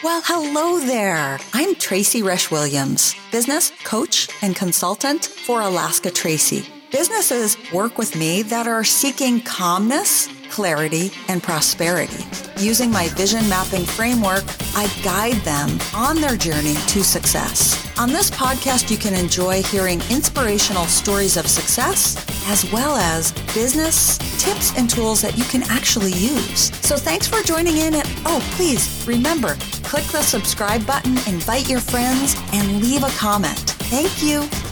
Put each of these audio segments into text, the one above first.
Well, hello there. I'm Tracy Resch Williams, business coach and consultant for Alaska Tracy. Businesses work with me that are seeking calmness, clarity, and prosperity. Using my vision mapping framework, I guide them on their journey to success. On this podcast, you can enjoy hearing inspirational stories of success as well as business tips and tools that you can actually use. So thanks for joining in. And oh, please remember, click the subscribe button, invite your friends, and leave a comment. Thank you.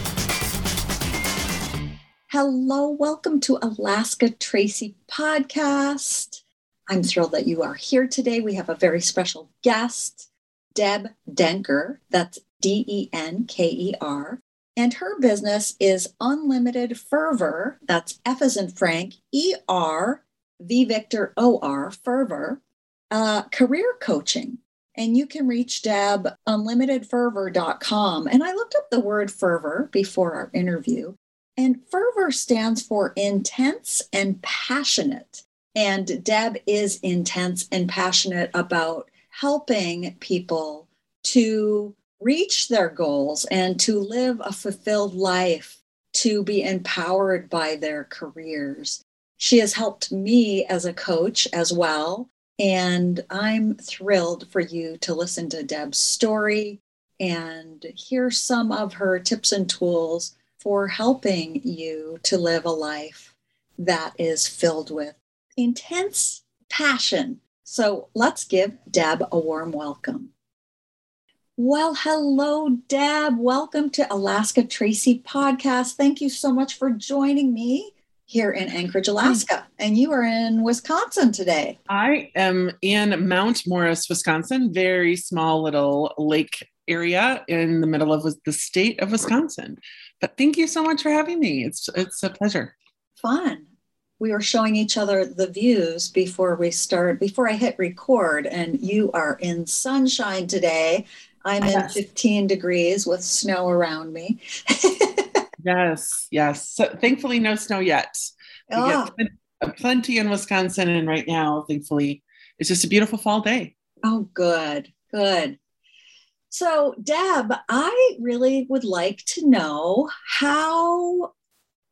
Hello, welcome to Alaska Tracy podcast. I'm thrilled that you are here today. We have a very special guest, Deb Denker. That's D E N K E R. And her business is Unlimited Fervor. That's F as in Frank, E R, V Victor O R, Fervor, uh, career coaching. And you can reach Deb unlimitedfervor.com. And I looked up the word fervor before our interview, and fervor stands for intense and passionate. And Deb is intense and passionate about helping people to reach their goals and to live a fulfilled life, to be empowered by their careers. She has helped me as a coach as well. And I'm thrilled for you to listen to Deb's story and hear some of her tips and tools for helping you to live a life that is filled with intense passion. So let's give Deb a warm welcome. Well, hello, Deb. Welcome to Alaska Tracy podcast. Thank you so much for joining me here in Anchorage, Alaska. And you are in Wisconsin today. I am in Mount Morris, Wisconsin, very small little lake area in the middle of the state of Wisconsin. But thank you so much for having me. It's it's a pleasure. Fun. We were showing each other the views before we start, before I hit record, and you are in sunshine today. I'm in 15 degrees with snow around me. yes, yes. So thankfully, no snow yet. We oh. get plenty in Wisconsin, and right now, thankfully, it's just a beautiful fall day. Oh, good, good. So, Deb, I really would like to know how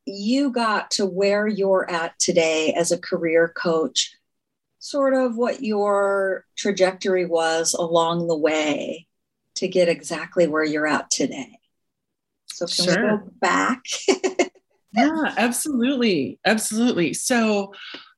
you got to where you're at today as a career coach, sort of what your trajectory was along the way to get exactly where you're at today. So, can sure. we go back? yeah, absolutely. Absolutely. So,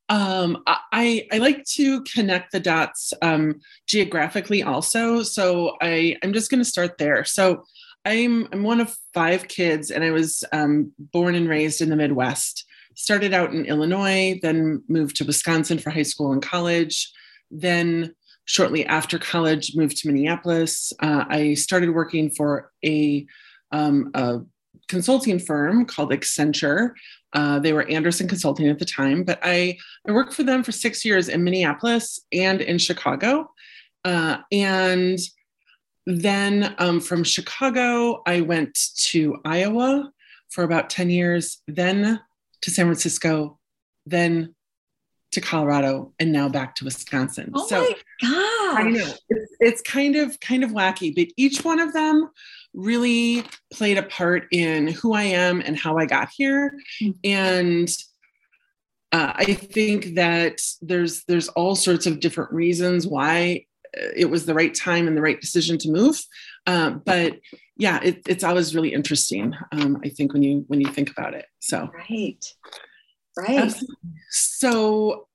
um, I, I like to connect the dots um, geographically also. So I, I'm just going to start there. So I'm, I'm one of five kids, and I was um, born and raised in the Midwest. Started out in Illinois, then moved to Wisconsin for high school and college. Then, shortly after college, moved to Minneapolis. Uh, I started working for a, um, a consulting firm called Accenture. Uh, they were Andersen Consulting at the time, but I, I worked for them for six years in Minneapolis and in Chicago. Uh, and then um, from Chicago, I went to Iowa for about 10 years, then to San Francisco, then to Colorado, and now back to Wisconsin. Oh so, my gosh. I know it's, it's kind of kind of wacky, but each one of them really played a part in who I am and how I got here. Mm-hmm. And uh, I think that there's there's all sorts of different reasons why uh, it was the right time and the right decision to move. Uh, but yeah, it, it's always really interesting. Um, I think when you when you think about it. So right, right. So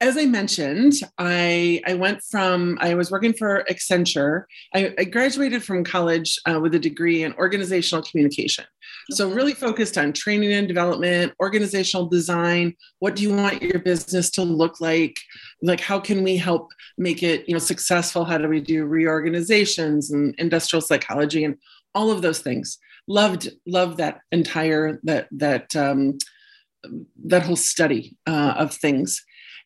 as I mentioned, I I went from I was working for Accenture. I, I graduated from college uh, with a degree in organizational communication. So really focused on training and development, organizational design. What do you want your business to look like? Like how can we help make it you know successful? How do we do reorganizations and industrial psychology and all of those things? Loved loved that entire that that um, that whole study uh, of things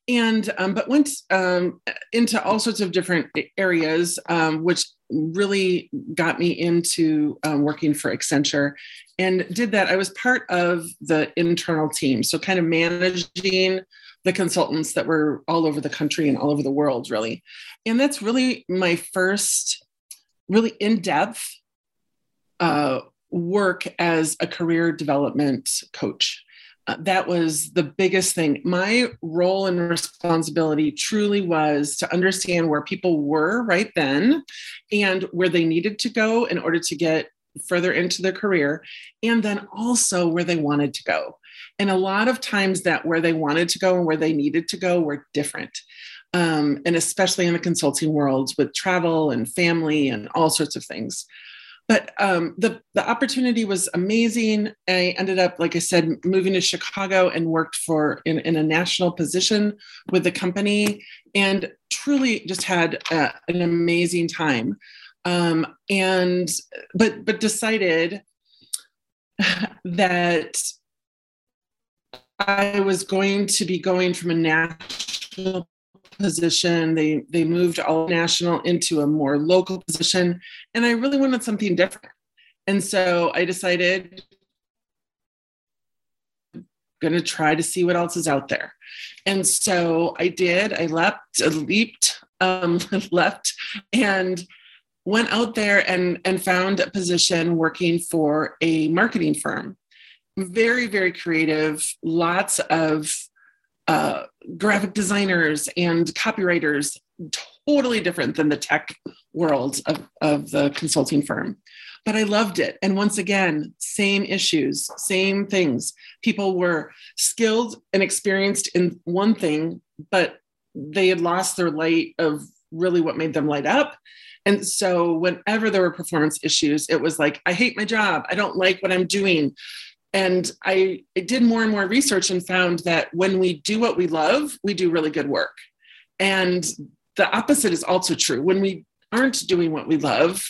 and um, but went um, into all sorts of different areas, um, which really got me into um, working for Accenture, and did that. I was part of the internal team, so kind of managing the consultants that were all over the country and all over the world, really. And that's really my first really in depth uh, work as a career development coach. Uh, that was the biggest thing. My role and responsibility truly was to understand where people were right then and where they needed to go in order to get further into their career, and then also where they wanted to go. And a lot of times, that where they wanted to go and where they needed to go were different. Um, and especially in the consulting world with travel and family and all sorts of things but um, the the opportunity was amazing. I ended up, like I said, moving to Chicago and worked for in, in a national position with the company, and truly just had uh, an amazing time. Um, and but but decided that I was going to be going from a national position. They they moved all national into a more local position, and I really wanted something different. And so I decided going to try to see what else is out there. And so I did. I leapt, leaped, um, left, and went out there and and found a position working for a marketing firm. Very very creative. Lots of uh, graphic designers and copywriters, totally different than the tech world of, of the consulting firm. But I loved it. And once again, same issues, same things. People were skilled and experienced in one thing, but they had lost their light of really what made them light up. And so, whenever there were performance issues, it was like, I hate my job. I don't like what I'm doing. And I, I did more and more research and found that when we do what we love, we do really good work. And the opposite is also true. When we aren't doing what we love,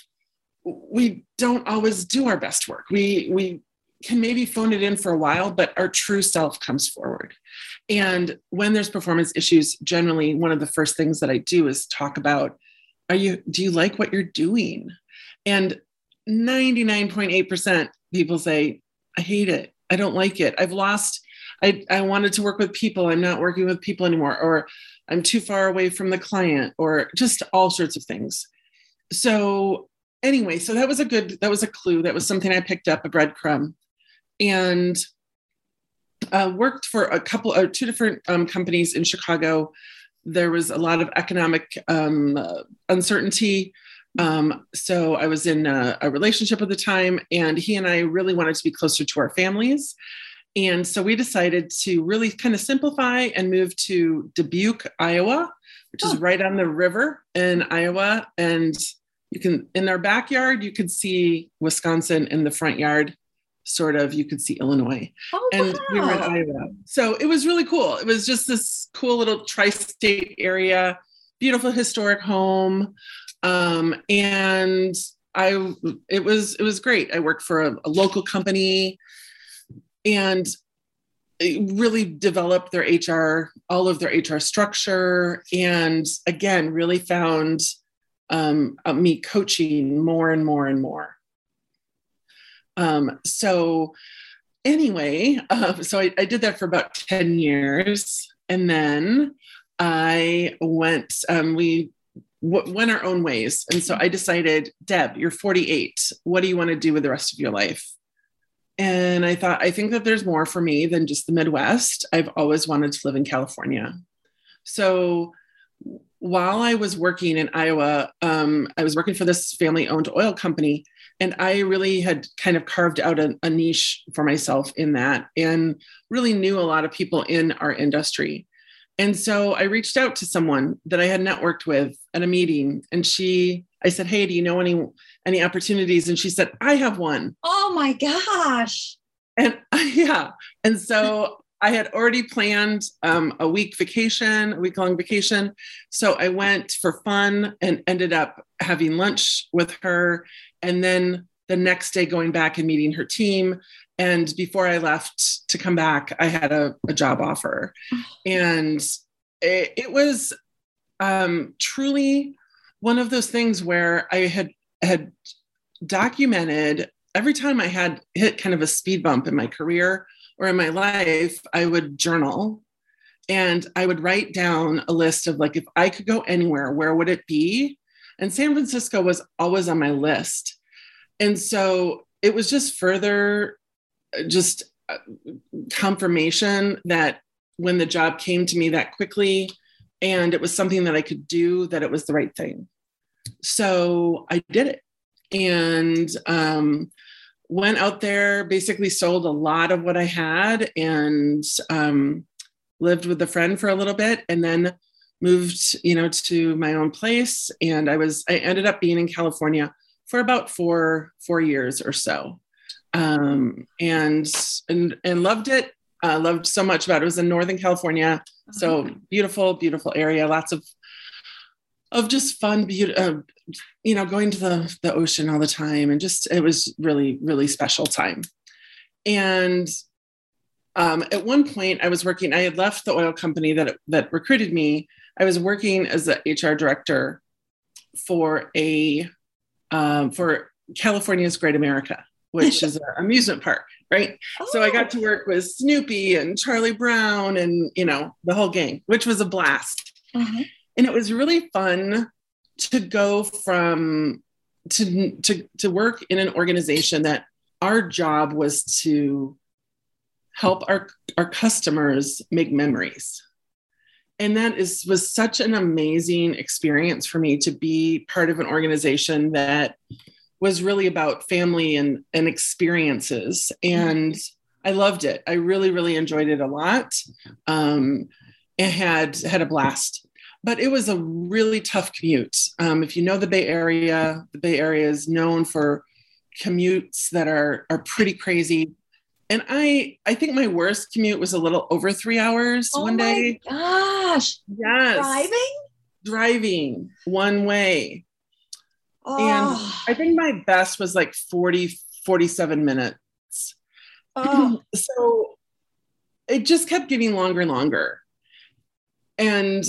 we don't always do our best work. We we can maybe phone it in for a while, but our true self comes forward. And when there's performance issues, generally one of the first things that I do is talk about are you do you like what you're doing? And 99.8% people say I hate it. I don't like it. I've lost, I, I wanted to work with people. I'm not working with people anymore, or I'm too far away from the client, or just all sorts of things. So, anyway, so that was a good, that was a clue. That was something I picked up, a breadcrumb. And uh, worked for a couple or two different um, companies in Chicago. There was a lot of economic um, uh, uncertainty. Um, so I was in a, a, relationship at the time, and he and I really wanted to be closer to our families. And so we decided to really kind of simplify and move to Dubuque, Iowa, which oh. is right on the river in Iowa. And you can, in our backyard, you could see Wisconsin in the front yard, sort of, you could see Illinois. Oh, and wow. we were in Iowa. So it was really cool. It was just this cool little tri state area, beautiful historic home um, and I it was it was great. I worked for a, a local company, and really developed their HR, all of their HR structure, and again, really found um, uh, me coaching more and more and more. Um, so, anyway, uh, so I, I, did that for about 10 years. And then I went, um, we went our own ways. And so I decided, Deb, you're 48. What do you want to do with the rest of your life? And I thought, I think that there's more for me than just the Midwest. I've always wanted to live in California. So while I was working in Iowa, um, I was working for this family owned oil company. And I really had kind of carved out a, a niche for myself in that and really knew a lot of people in our industry. And so I reached out to someone that I had networked with at a meeting and she I said, "Hey, do you know any any opportunities?" And she said, "I have one." Oh my gosh. And yeah. And so I had already planned um, a week vacation, a week long vacation. So I went for fun and ended up having lunch with her. And then the next day going back and meeting her team and before i left to come back i had a, a job offer and it, it was um, truly one of those things where i had had documented every time i had hit kind of a speed bump in my career or in my life i would journal and I would write down a list of like, if I could go anywhere, where would it be? And San Francisco was always on my list. And so it was just further, uh, just uh, confirmation that when the job came to me that quickly and it was something that I could do, that it was the right thing. So I did it and um, went out there, basically sold a lot of what I had and um, lived with a friend for a little bit and then moved, you know, to my own place. And I was, I ended up being in California for about four, four years or so. Um, and, and, and loved it. Uh, loved so much about it. It was in Northern California. So uh-huh. beautiful, beautiful area. Lots of, of just fun, beauty, uh, you know, going to the, the ocean all the time. And just, it was really, really special time. And um, at one point I was working, I had left the oil company that, that recruited me. I was working as the HR director for a, um, for California's Great America, which is an amusement park, right? Oh. So I got to work with Snoopy and Charlie Brown and, you know, the whole gang, which was a blast. Mm-hmm. And it was really fun to go from, to, to, to work in an organization that our job was to help our, our customers make memories. And that is was such an amazing experience for me to be part of an organization that was really about family and, and experiences. And I loved it. I really, really enjoyed it a lot. Um, and had had a blast. But it was a really tough commute. Um, if you know the Bay Area, the Bay Area is known for commutes that are are pretty crazy and I I think my worst commute was a little over three hours oh one day. Oh my gosh. Yes. Driving? Driving one way. Oh. And I think my best was like 40, 47 minutes. Oh. so it just kept getting longer and longer. And,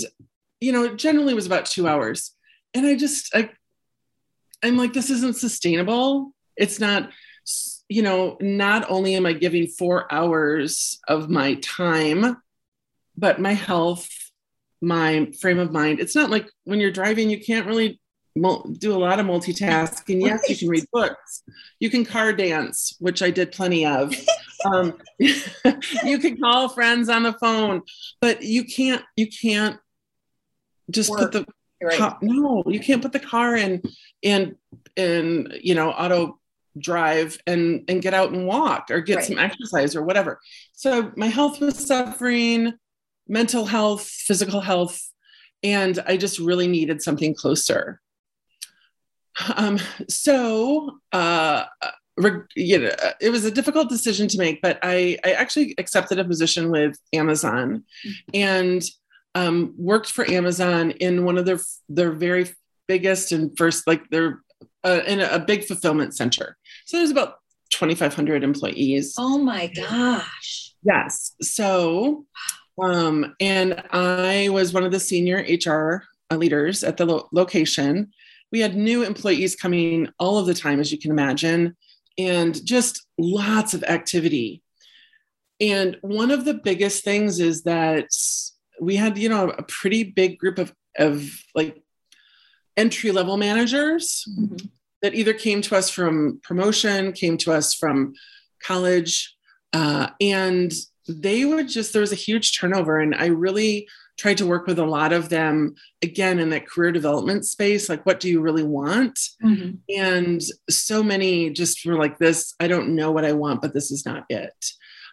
you know, it generally was about two hours. And I just, I, I'm like, this isn't sustainable. It's not you know, not only am I giving four hours of my time, but my health, my frame of mind. It's not like when you're driving, you can't really do a lot of multitasking. Yes, you can read books. You can car dance, which I did plenty of. um, you can call friends on the phone, but you can't. You can't just Work. put the right. car, no. You can't put the car in in in you know auto drive and and get out and walk or get right. some exercise or whatever so my health was suffering mental health physical health and i just really needed something closer um, so uh, you know, it was a difficult decision to make, but I, I actually accepted a position with Amazon mm-hmm. and um, worked for Amazon in one of their their very biggest and first like their uh, in a, a big fulfillment center. So there's about 2,500 employees. Oh my gosh. Yes. So, um, and I was one of the senior HR leaders at the lo- location. We had new employees coming all of the time, as you can imagine, and just lots of activity. And one of the biggest things is that we had, you know, a pretty big group of, of like entry level managers mm-hmm. That either came to us from promotion, came to us from college, uh, and they would just, there was a huge turnover. And I really tried to work with a lot of them again in that career development space like what do you really want mm-hmm. and so many just were like this i don't know what i want but this is not it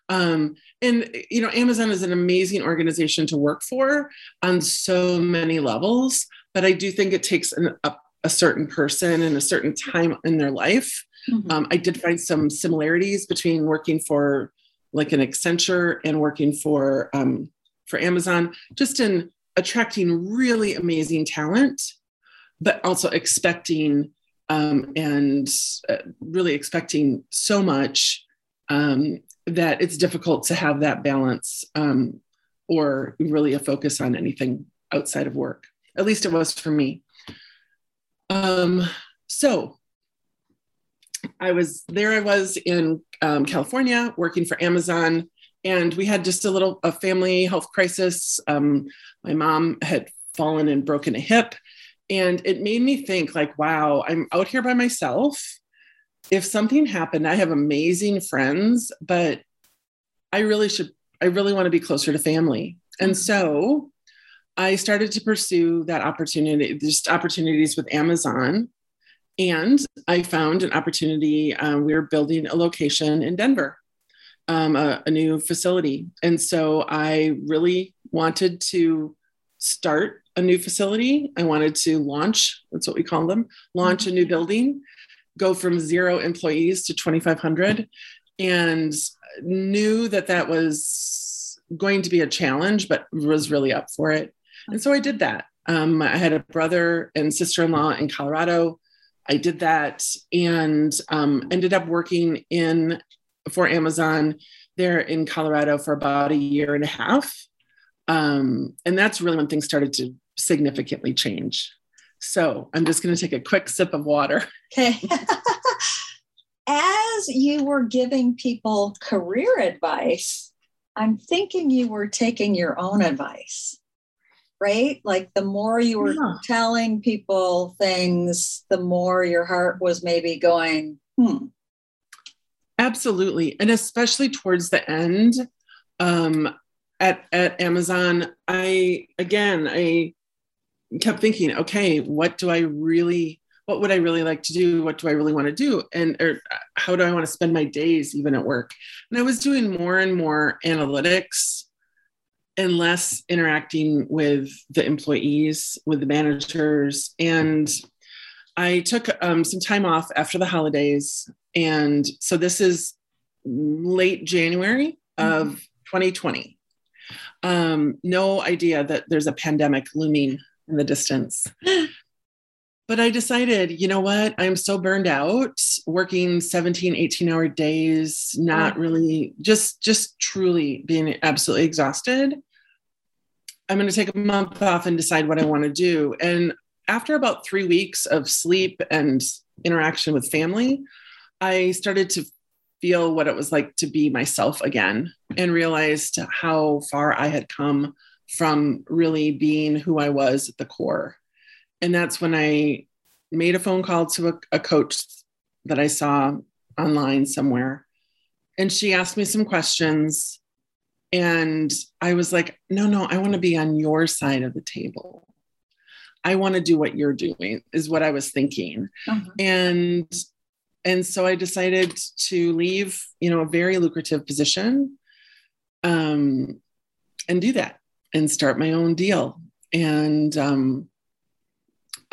um, and you know amazon is an amazing organization to work for on so many levels but I do think it takes an, a, a, certain person and a certain time in their life. Mm-hmm. Um, I did find some similarities between working for like an Accenture and working for um, for Amazon, just in attracting really amazing talent, but also expecting um, and uh, really expecting so much um, that it's difficult to have that balance um, or really a focus on anything outside of work. At least it was for me. Um, so I was there, I was in um, California working for Amazon. and we had just a little a family health crisis. Um, my mom had fallen and broken a hip, and it made me think like, wow, I'm out here by myself. If something happened, I have amazing friends, but I really should. I really want to be closer to family, and mm-hmm. so I started to pursue that opportunity, just opportunities with Amazon. And I found an opportunity. Um, we were building a location in Denver um, a, a new facility. And so I really wanted to start a new facility. I wanted to launch, that's what we call them, launch a new building, go from zero employees to 2,500, and knew that that was going to be a challenge, but was really up for it. And so I did that. Um, I had a brother and sister in law in Colorado. I did that and um, ended up working in for Amazon there in Colorado for about a year and a half. Um, and that's really when things started to significantly change. So I'm just going to take a quick sip of water. Okay. As you were giving people career advice, I'm thinking you were taking your own advice, right? Like the more you were yeah. telling people things, the more your heart was maybe going, hmm, Absolutely. And especially towards the end um, at, at Amazon, I, again, I kept thinking, okay, what do I really, what would I really like to do? What do I really want to do? And or how do I want to spend my days even at work? And I was doing more and more analytics and less interacting with the employees, with the managers. And I took um, some time off after the holidays. And so this is late January of mm-hmm. 2020. Um, no idea that there's a pandemic looming in the distance. but I decided, you know what? I'm so burned out working 17, 18 hour days, not really just just truly being absolutely exhausted. I'm going to take a month off and decide what I want to do. And after about three weeks of sleep and interaction with family, I started to feel what it was like to be myself again and realized how far I had come from really being who I was at the core. And that's when I made a phone call to a, a coach that I saw online somewhere. And she asked me some questions. And I was like, no, no, I want to be on your side of the table. I want to do what you're doing, is what I was thinking. Uh-huh. And and so I decided to leave, you know, a very lucrative position um, and do that and start my own deal. And um,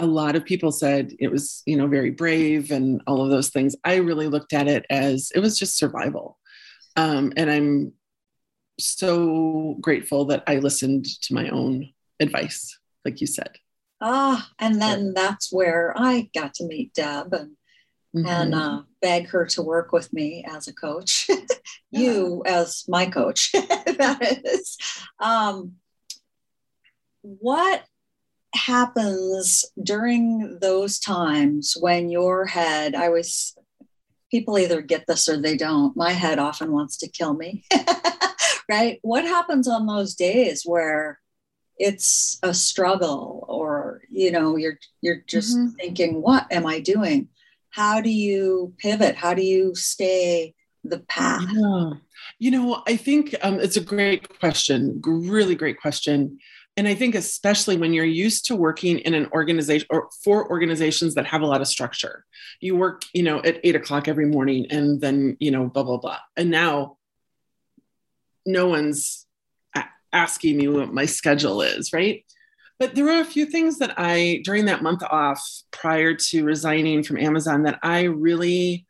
a lot of people said it was, you know, very brave and all of those things. I really looked at it as it was just survival. Um, and I'm so grateful that I listened to my own advice, like you said. Ah, and then that's where I got to meet Deb and mm-hmm. and uh, beg her to work with me as a coach. you as my coach. that is. Um, what happens during those times when your head? I was. People either get this or they don't. My head often wants to kill me. right? What happens on those days where it's a struggle or you know you're you're just mm-hmm. thinking what am i doing how do you pivot how do you stay the path yeah. you know i think um, it's a great question really great question and i think especially when you're used to working in an organization or for organizations that have a lot of structure you work you know at eight o'clock every morning and then you know blah blah blah and now no one's asking me what my schedule is, right? But there were a few things that I, during that month off prior to resigning from Amazon, that I really,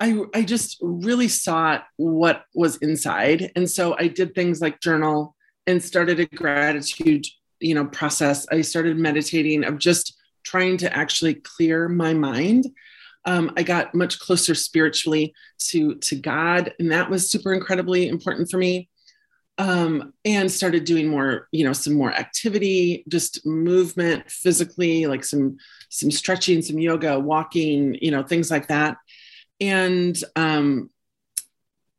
I, I just really sought what was inside. And so I did things like journal and started a gratitude, you know, process. I started meditating of just trying to actually clear my mind. Um, I got much closer spiritually to to God, and that was super incredibly important for me um, and started doing more, you know, some more activity, just movement physically, like some some stretching, some yoga, walking, you know, things like that. And um,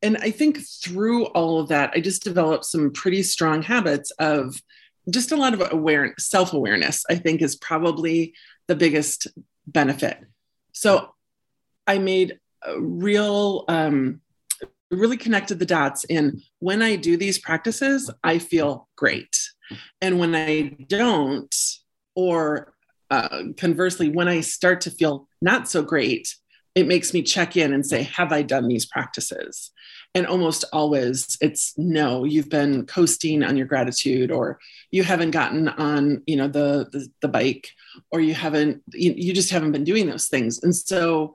and I think through all of that, I just developed some pretty strong habits of just a lot of awareness, self awareness, I think is probably the biggest benefit. So I made real, um, really connected the dots in when I do these practices, I feel great. And when I don't, or uh, conversely, when I start to feel not so great, it makes me check in and say, Have I done these practices? And almost always it's no, you've been coasting on your gratitude, or you haven't gotten on, you know, the the, the bike, or you haven't, you, you just haven't been doing those things. And so,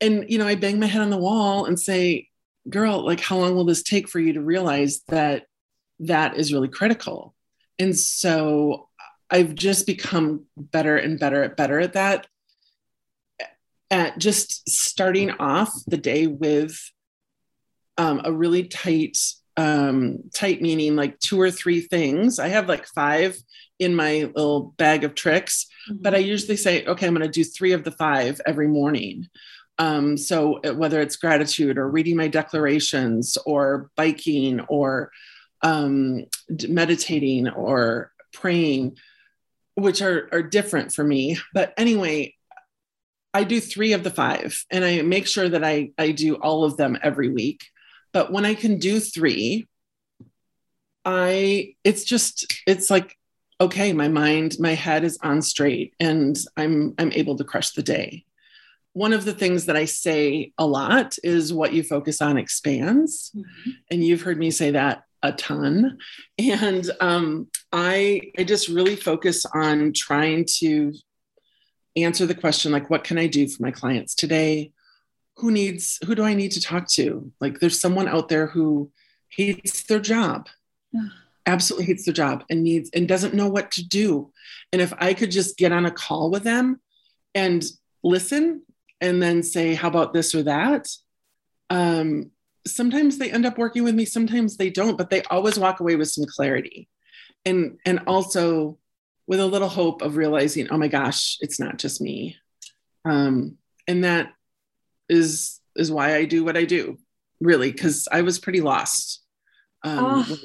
and you know, I bang my head on the wall and say, girl, like how long will this take for you to realize that that is really critical? And so I've just become better and better at better at that. At just starting off the day with um, a really tight, um, tight meaning like two or three things. I have like five in my little bag of tricks, mm-hmm. but I usually say, okay, I'm going to do three of the five every morning. Um, so uh, whether it's gratitude or reading my declarations or biking or um, meditating or praying, which are, are different for me. But anyway, I do three of the five and I make sure that I, I do all of them every week. But when I can do three, I, it's just, it's like, okay, my mind, my head is on straight and I'm, I'm able to crush the day. One of the things that I say a lot is what you focus on expands. Mm-hmm. And you've heard me say that a ton. And um, I, I just really focus on trying to answer the question like, what can I do for my clients today? Who needs, who do I need to talk to? Like, there's someone out there who hates their job, absolutely hates their job and needs, and doesn't know what to do. And if I could just get on a call with them and listen and then say, how about this or that? Um, sometimes they end up working with me sometimes they don't but they always walk away with some clarity and and also with a little hope of realizing oh my gosh it's not just me um and that is is why i do what i do really because i was pretty lost um oh,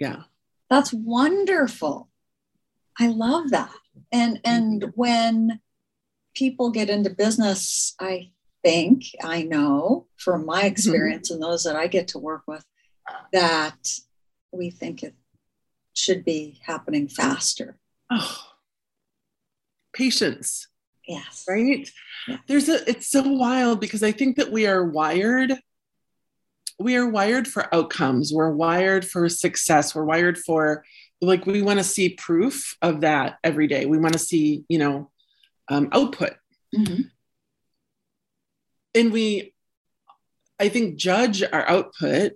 yeah that's wonderful i love that and and when people get into business i think I know from my mm-hmm. experience mm-hmm. and those that I get to work with that we think it should be happening faster. Oh, patience. Yes. Right? Yeah. There's a it's so wild because I think that we are wired we are wired for outcomes. We're wired for success. We're wired for like we want to see proof of that every day. We want to see, you know, um, output. Mm-hmm and we i think judge our output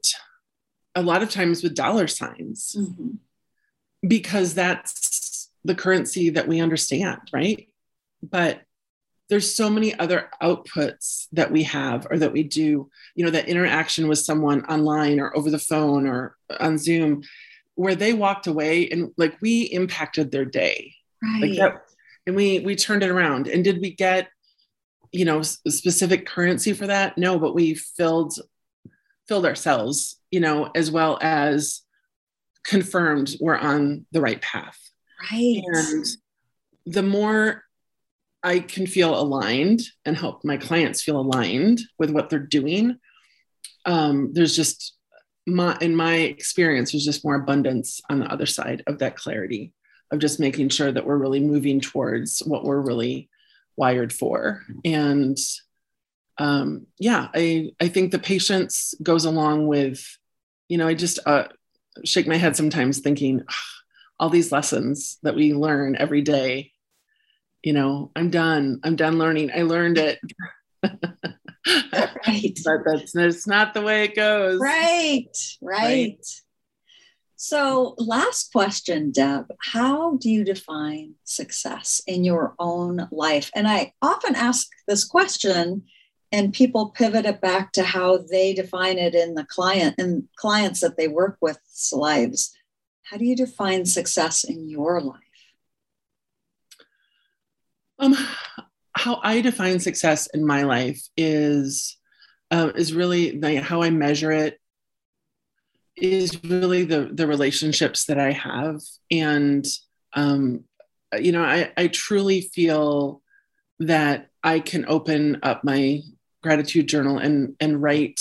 a lot of times with dollar signs mm-hmm. because that's the currency that we understand right? But there's so many other outputs that we have or that we do you know that interaction with someone online or over the phone or on zoom where they walked away and like we impacted their day. Right. like that, and we we turned it around. And did we get you know specific currency for that? No but we filled filled ourselves you know as well as confirmed we're on the right path right and the more i can feel aligned and help my clients feel aligned with what they're doing um, there's just my in my experience there's just more abundance on the other side of that clarity of just making sure that we're really moving towards what we're really wired for. And um, yeah, I, I think the patience goes along with, you know, I just uh, shake my head sometimes thinking all these lessons that we learn every day, you know, I'm done. I'm done learning. I learned it. right. But that's, that's not the way it goes. Right. Right. right. So, last question, Deb. How do you define success in your own life? And I often ask this question, and people pivot it back to how they define it in the client and clients that they work with's lives. How do you define success in your life? Um, how I define success in my life is uh, is really like how I measure it is really the the relationships that I have, and um, you know, I I truly feel that I can open up my gratitude journal and and write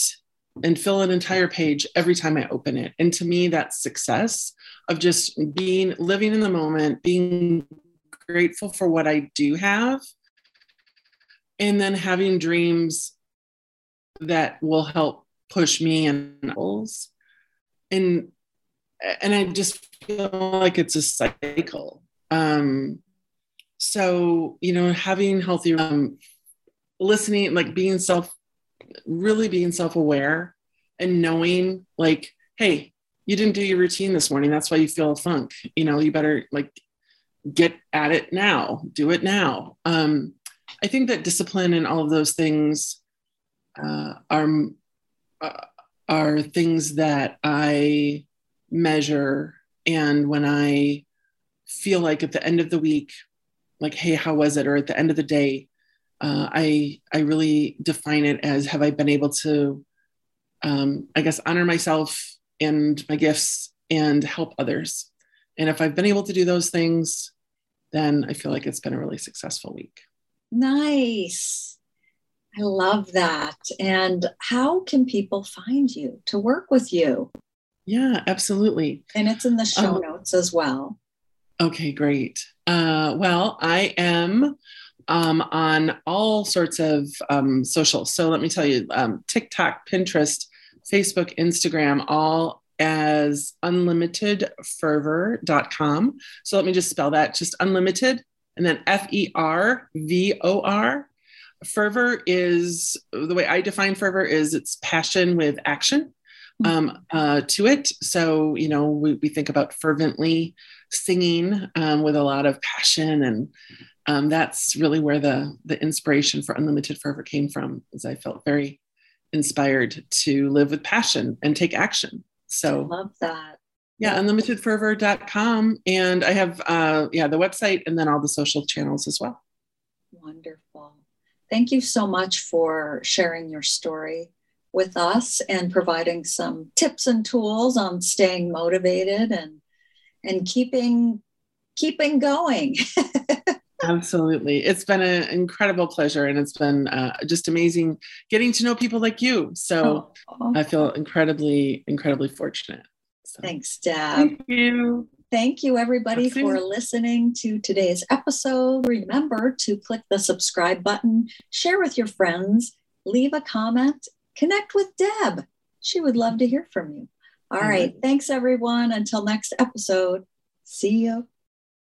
and fill an entire page every time I open it. And to me, that's success of just being living in the moment, being grateful for what I do have, and then having dreams that will help push me and goals. And and I just feel like it's a cycle. Um, so you know, having healthy, um, listening, like being self, really being self-aware, and knowing, like, hey, you didn't do your routine this morning. That's why you feel a funk. You know, you better like get at it now. Do it now. Um, I think that discipline and all of those things uh, are uh, are things that I measure, and when I feel like at the end of the week, like, hey, how was it? Or at the end of the day, uh, I I really define it as have I been able to, um, I guess, honor myself and my gifts and help others. And if I've been able to do those things, then I feel like it's been a really successful week. Nice. I love that. And how can people find you to work with you? Yeah, absolutely. And it's in the show um, notes as well. Okay, great. Uh, well, I am um, on all sorts of um, social. So let me tell you um, TikTok, Pinterest, Facebook, Instagram, all as unlimitedfervor.com. So let me just spell that just unlimited and then F E R V O R. Fervor is the way I define fervor is it's passion with action um, uh, to it. So, you know, we, we think about fervently singing um, with a lot of passion and um, that's really where the the inspiration for unlimited fervor came from is i felt very inspired to live with passion and take action. So I love that. yeah unlimitedfervor.com and i have uh yeah the website and then all the social channels as well. Wonderful. Thank you so much for sharing your story with us and providing some tips and tools on staying motivated and and keeping keeping going Absolutely. It's been an incredible pleasure and it's been uh, just amazing getting to know people like you. So oh. I feel incredibly, incredibly fortunate. So. Thanks, Deb. Thank you. Thank you, everybody, for listening to today's episode. Remember to click the subscribe button, share with your friends, leave a comment, connect with Deb. She would love to hear from you. All right. Thanks, everyone. Until next episode, see you.